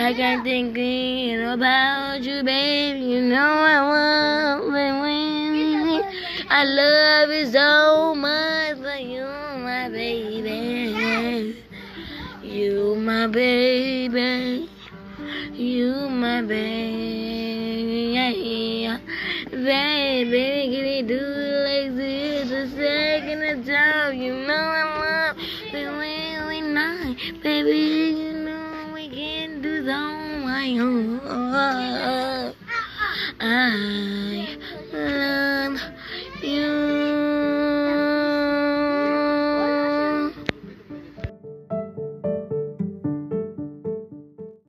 I can't think about you, baby. You know I want to win. I love you so much, but you my baby. You my baby. You my baby. Baby, can we do it like this? A second time. You know I the way we night. Baby, my own. I